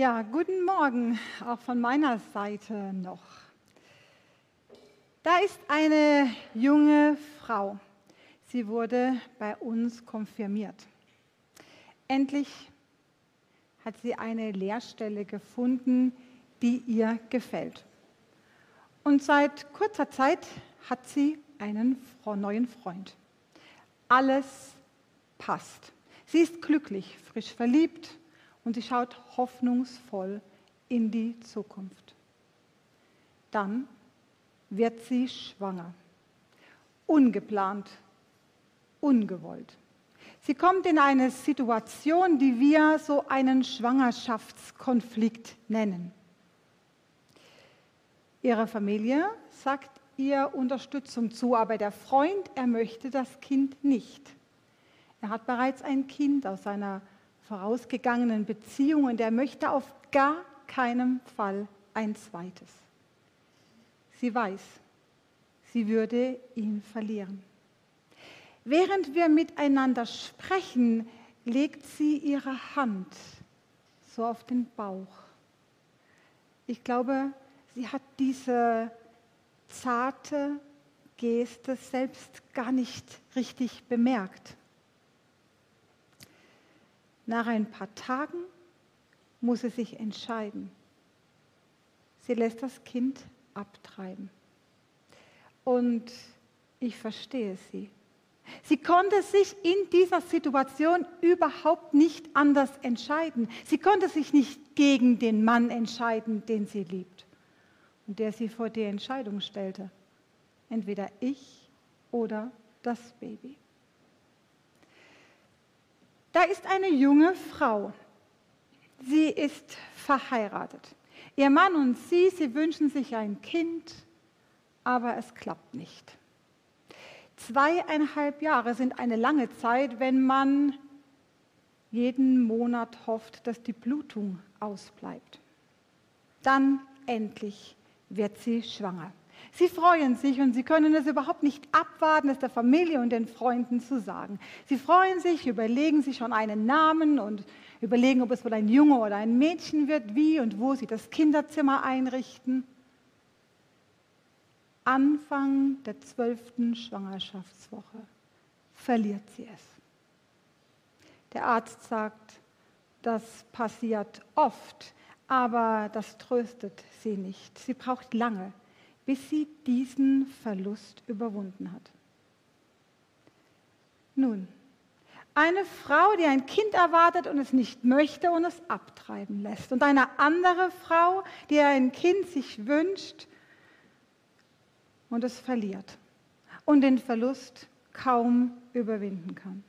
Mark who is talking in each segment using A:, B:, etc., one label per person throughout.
A: Ja, guten Morgen auch von meiner Seite noch. Da ist eine junge Frau. Sie wurde bei uns konfirmiert. Endlich hat sie eine Lehrstelle gefunden, die ihr gefällt. Und seit kurzer Zeit hat sie einen neuen Freund. Alles passt. Sie ist glücklich, frisch verliebt und sie schaut hoffnungsvoll in die Zukunft. Dann wird sie schwanger. Ungeplant, ungewollt. Sie kommt in eine Situation, die wir so einen Schwangerschaftskonflikt nennen. Ihre Familie sagt ihr Unterstützung zu, aber der Freund, er möchte das Kind nicht. Er hat bereits ein Kind aus seiner vorausgegangenen Beziehung und er möchte auf gar keinen Fall ein zweites. Sie weiß, sie würde ihn verlieren. Während wir miteinander sprechen, legt sie ihre Hand so auf den Bauch. Ich glaube, sie hat diese zarte Geste selbst gar nicht richtig bemerkt. Nach ein paar Tagen muss sie sich entscheiden. Sie lässt das Kind abtreiben. Und ich verstehe sie. Sie konnte sich in dieser Situation überhaupt nicht anders entscheiden. Sie konnte sich nicht gegen den Mann entscheiden, den sie liebt und der sie vor die Entscheidung stellte. Entweder ich oder das Baby. Da ist eine junge Frau. Sie ist verheiratet. Ihr Mann und sie, sie wünschen sich ein Kind, aber es klappt nicht. Zweieinhalb Jahre sind eine lange Zeit, wenn man jeden Monat hofft, dass die Blutung ausbleibt. Dann endlich wird sie schwanger. Sie freuen sich und sie können es überhaupt nicht abwarten, es der Familie und den Freunden zu sagen. Sie freuen sich, überlegen sich schon einen Namen und überlegen, ob es wohl ein Junge oder ein Mädchen wird, wie und wo sie das Kinderzimmer einrichten. Anfang der zwölften Schwangerschaftswoche verliert sie es. Der Arzt sagt, das passiert oft, aber das tröstet sie nicht. Sie braucht lange, bis sie diesen Verlust überwunden hat. Nun, eine Frau, die ein Kind erwartet und es nicht möchte und es abtreiben lässt. Und eine andere Frau, die ein Kind sich wünscht und es verliert und den Verlust kaum überwinden kann.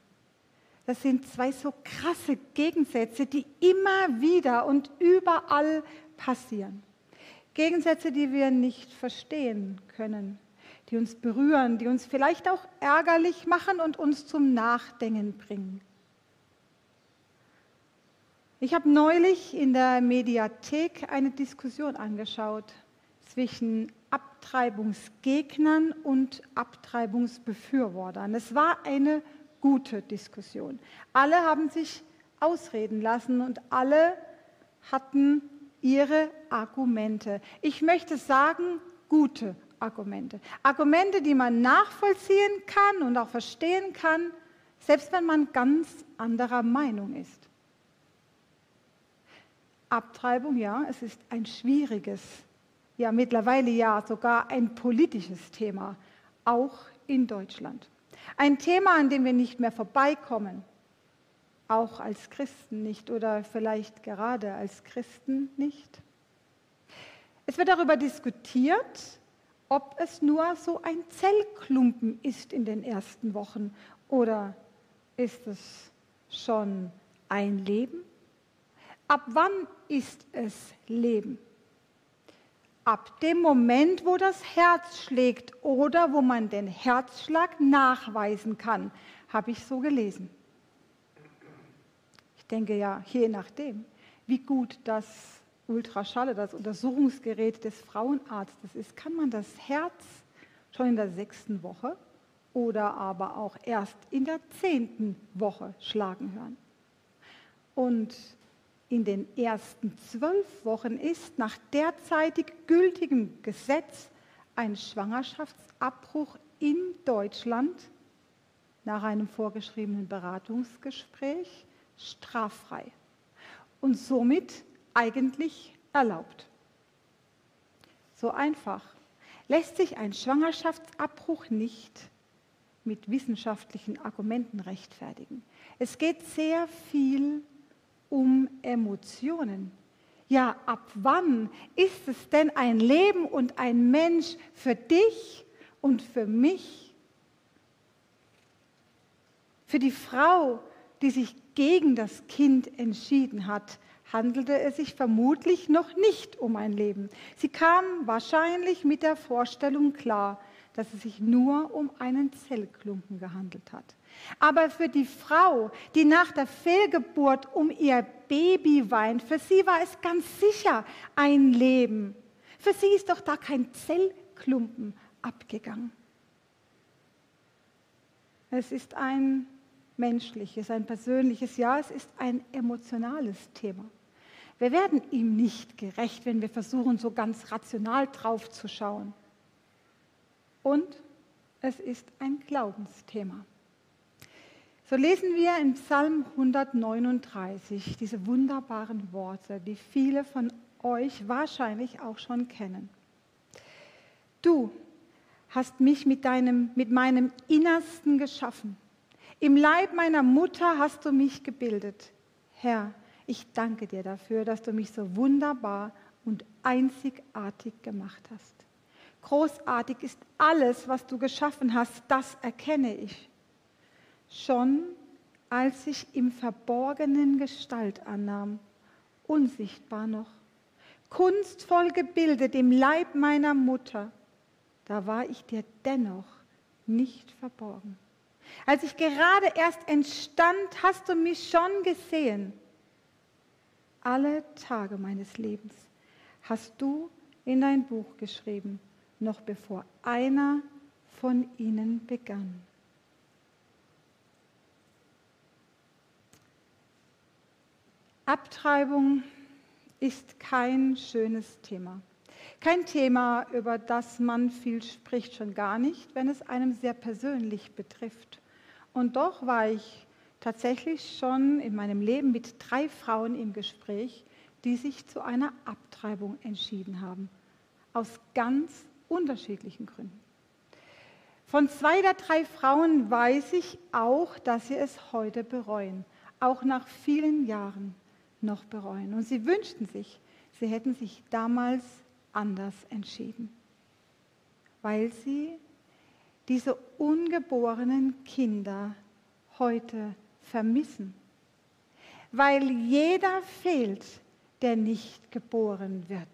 A: Das sind zwei so krasse Gegensätze, die immer wieder und überall passieren. Gegensätze, die wir nicht verstehen können, die uns berühren, die uns vielleicht auch ärgerlich machen und uns zum Nachdenken bringen. Ich habe neulich in der Mediathek eine Diskussion angeschaut zwischen Abtreibungsgegnern und Abtreibungsbefürwortern. Es war eine gute Diskussion. Alle haben sich ausreden lassen und alle hatten ihre Argumente. Ich möchte sagen, gute Argumente. Argumente, die man nachvollziehen kann und auch verstehen kann, selbst wenn man ganz anderer Meinung ist. Abtreibung, ja, es ist ein schwieriges ja mittlerweile ja sogar ein politisches Thema, auch in Deutschland. Ein Thema, an dem wir nicht mehr vorbeikommen, auch als Christen nicht oder vielleicht gerade als Christen nicht. Es wird darüber diskutiert, ob es nur so ein Zellklumpen ist in den ersten Wochen oder ist es schon ein Leben? Ab wann ist es Leben? ab dem Moment, wo das Herz schlägt oder wo man den Herzschlag nachweisen kann, habe ich so gelesen. Denke ja, je nachdem, wie gut das Ultraschalle, das Untersuchungsgerät des Frauenarztes ist, kann man das Herz schon in der sechsten Woche oder aber auch erst in der zehnten Woche schlagen hören. Und in den ersten zwölf Wochen ist nach derzeitig gültigem Gesetz ein Schwangerschaftsabbruch in Deutschland nach einem vorgeschriebenen Beratungsgespräch straffrei und somit eigentlich erlaubt. So einfach lässt sich ein Schwangerschaftsabbruch nicht mit wissenschaftlichen Argumenten rechtfertigen. Es geht sehr viel um Emotionen. Ja, ab wann ist es denn ein Leben und ein Mensch für dich und für mich? Für die Frau, die sich gegen das Kind entschieden hat, handelte es sich vermutlich noch nicht um ein Leben. Sie kam wahrscheinlich mit der Vorstellung klar, dass es sich nur um einen Zellklumpen gehandelt hat. Aber für die Frau, die nach der Fehlgeburt um ihr Baby weint, für sie war es ganz sicher ein Leben. Für sie ist doch da kein Zellklumpen abgegangen. Es ist ein menschliches, ein persönliches, ja, es ist ein emotionales Thema. Wir werden ihm nicht gerecht, wenn wir versuchen, so ganz rational drauf zu schauen. Und es ist ein Glaubensthema. So lesen wir in Psalm 139 diese wunderbaren Worte, die viele von euch wahrscheinlich auch schon kennen. Du hast mich mit, deinem, mit meinem Innersten geschaffen. Im Leib meiner Mutter hast du mich gebildet. Herr, ich danke dir dafür, dass du mich so wunderbar und einzigartig gemacht hast. Großartig ist alles, was du geschaffen hast, das erkenne ich schon als ich im Verborgenen Gestalt annahm, unsichtbar noch, kunstvoll gebildet im Leib meiner Mutter, da war ich dir dennoch nicht verborgen. Als ich gerade erst entstand, hast du mich schon gesehen. Alle Tage meines Lebens hast du in dein Buch geschrieben, noch bevor einer von ihnen begann. Abtreibung ist kein schönes Thema. Kein Thema, über das man viel spricht, schon gar nicht, wenn es einem sehr persönlich betrifft. Und doch war ich tatsächlich schon in meinem Leben mit drei Frauen im Gespräch, die sich zu einer Abtreibung entschieden haben. Aus ganz unterschiedlichen Gründen. Von zwei der drei Frauen weiß ich auch, dass sie es heute bereuen, auch nach vielen Jahren noch bereuen. Und sie wünschten sich, sie hätten sich damals anders entschieden, weil sie diese ungeborenen Kinder heute vermissen, weil jeder fehlt, der nicht geboren wird.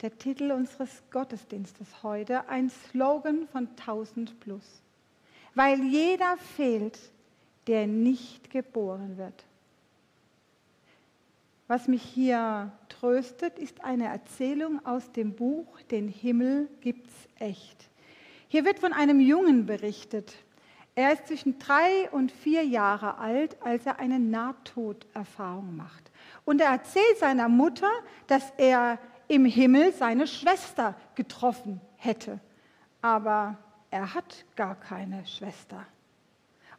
A: Der Titel unseres Gottesdienstes heute, ein Slogan von 1000 plus. Weil jeder fehlt, der nicht geboren wird. Was mich hier tröstet, ist eine Erzählung aus dem Buch Den Himmel gibt's echt. Hier wird von einem Jungen berichtet. Er ist zwischen drei und vier Jahre alt, als er eine Nahtoderfahrung macht. Und er erzählt seiner Mutter, dass er im Himmel seine Schwester getroffen hätte. Aber er hat gar keine Schwester.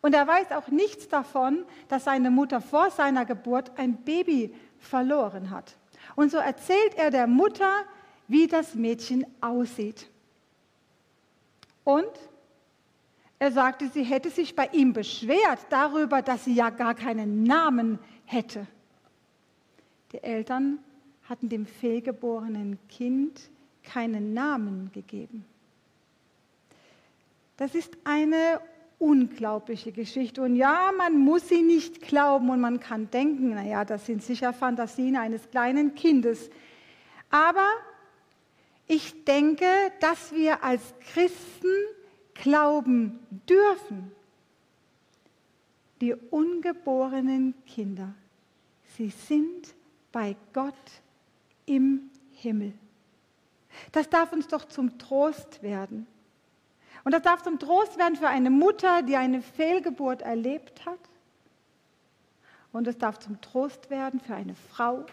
A: Und er weiß auch nichts davon, dass seine Mutter vor seiner Geburt ein Baby verloren hat. Und so erzählt er der Mutter, wie das Mädchen aussieht. Und er sagte, sie hätte sich bei ihm beschwert darüber, dass sie ja gar keinen Namen hätte. Die Eltern hatten dem fehlgeborenen Kind keinen Namen gegeben. Das ist eine unglaubliche Geschichte. Und ja, man muss sie nicht glauben und man kann denken, naja, das sind sicher Fantasien eines kleinen Kindes. Aber ich denke, dass wir als Christen glauben dürfen. Die ungeborenen Kinder, sie sind bei Gott im Himmel. Das darf uns doch zum Trost werden. Und das darf zum Trost werden für eine Mutter, die eine Fehlgeburt erlebt hat Und es darf zum Trost werden für eine Frau,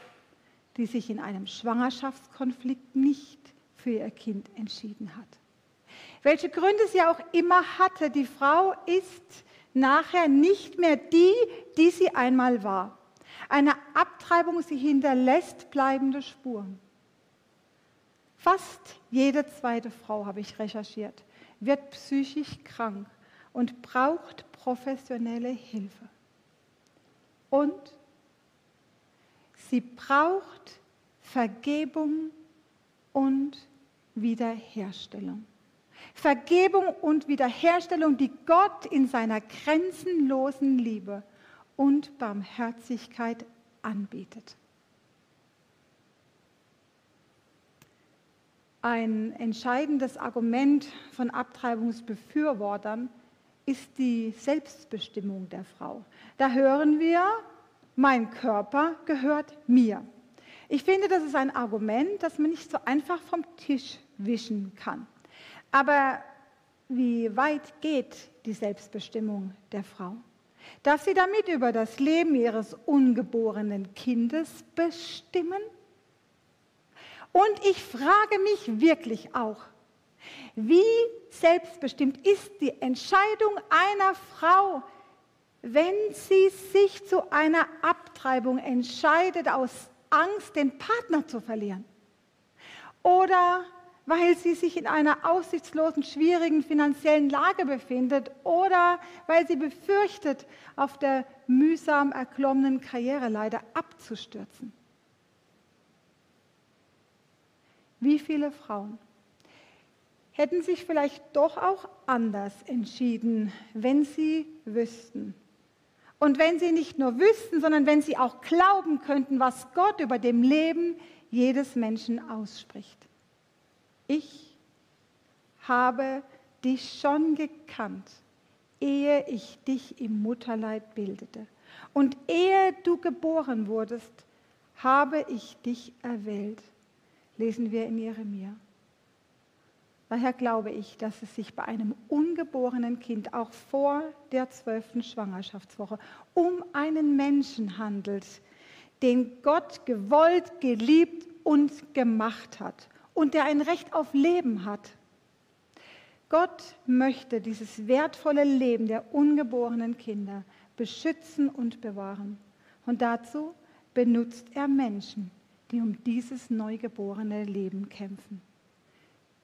A: die sich in einem Schwangerschaftskonflikt nicht für ihr Kind entschieden hat. Welche Gründe sie auch immer hatte, die Frau ist nachher nicht mehr die, die sie einmal war. Eine Abtreibung, sie hinterlässt bleibende Spuren. Fast jede zweite Frau, habe ich recherchiert, wird psychisch krank und braucht professionelle Hilfe. Und sie braucht Vergebung und Wiederherstellung. Vergebung und Wiederherstellung, die Gott in seiner grenzenlosen Liebe und Barmherzigkeit anbietet. Ein entscheidendes Argument von Abtreibungsbefürwortern ist die Selbstbestimmung der Frau. Da hören wir, mein Körper gehört mir. Ich finde, das ist ein Argument, das man nicht so einfach vom Tisch wischen kann. Aber wie weit geht die Selbstbestimmung der Frau? Darf sie damit über das Leben ihres ungeborenen Kindes bestimmen? Und ich frage mich wirklich auch, wie selbstbestimmt ist die Entscheidung einer Frau, wenn sie sich zu einer Abtreibung entscheidet aus Angst, den Partner zu verlieren? Oder weil sie sich in einer aussichtslosen, schwierigen finanziellen Lage befindet oder weil sie befürchtet, auf der mühsam erklommenen Karriereleiter abzustürzen. Wie viele Frauen hätten sich vielleicht doch auch anders entschieden, wenn sie wüssten. Und wenn sie nicht nur wüssten, sondern wenn sie auch glauben könnten, was Gott über dem Leben jedes Menschen ausspricht. Ich habe dich schon gekannt, ehe ich dich im Mutterleib bildete. Und ehe du geboren wurdest, habe ich dich erwählt, lesen wir in Jeremia. Daher glaube ich, dass es sich bei einem ungeborenen Kind auch vor der zwölften Schwangerschaftswoche um einen Menschen handelt, den Gott gewollt, geliebt und gemacht hat und der ein Recht auf Leben hat. Gott möchte dieses wertvolle Leben der ungeborenen Kinder beschützen und bewahren. Und dazu benutzt er Menschen, die um dieses neugeborene Leben kämpfen.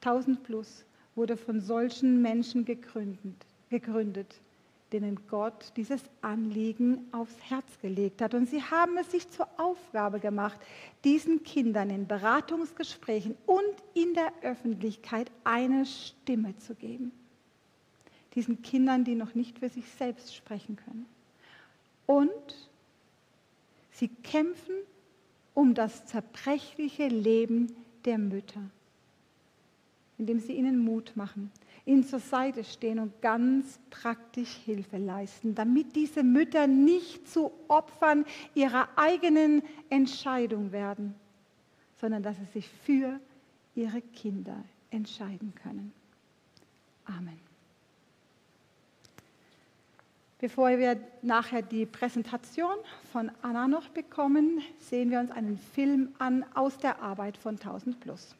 A: 1000 Plus wurde von solchen Menschen gegründet, gegründet, denen Gott dieses Anliegen aufs Herz gelegt hat. Und sie haben es sich zur Aufgabe gemacht, diesen Kindern in Beratungsgesprächen und in der Öffentlichkeit eine Stimme zu geben. Diesen Kindern, die noch nicht für sich selbst sprechen können. Und sie kämpfen um das zerbrechliche Leben der Mütter indem sie ihnen Mut machen, ihnen zur Seite stehen und ganz praktisch Hilfe leisten, damit diese Mütter nicht zu Opfern ihrer eigenen Entscheidung werden, sondern dass sie sich für ihre Kinder entscheiden können. Amen. Bevor wir nachher die Präsentation von Anna noch bekommen, sehen wir uns einen Film an aus der Arbeit von 1000 Plus.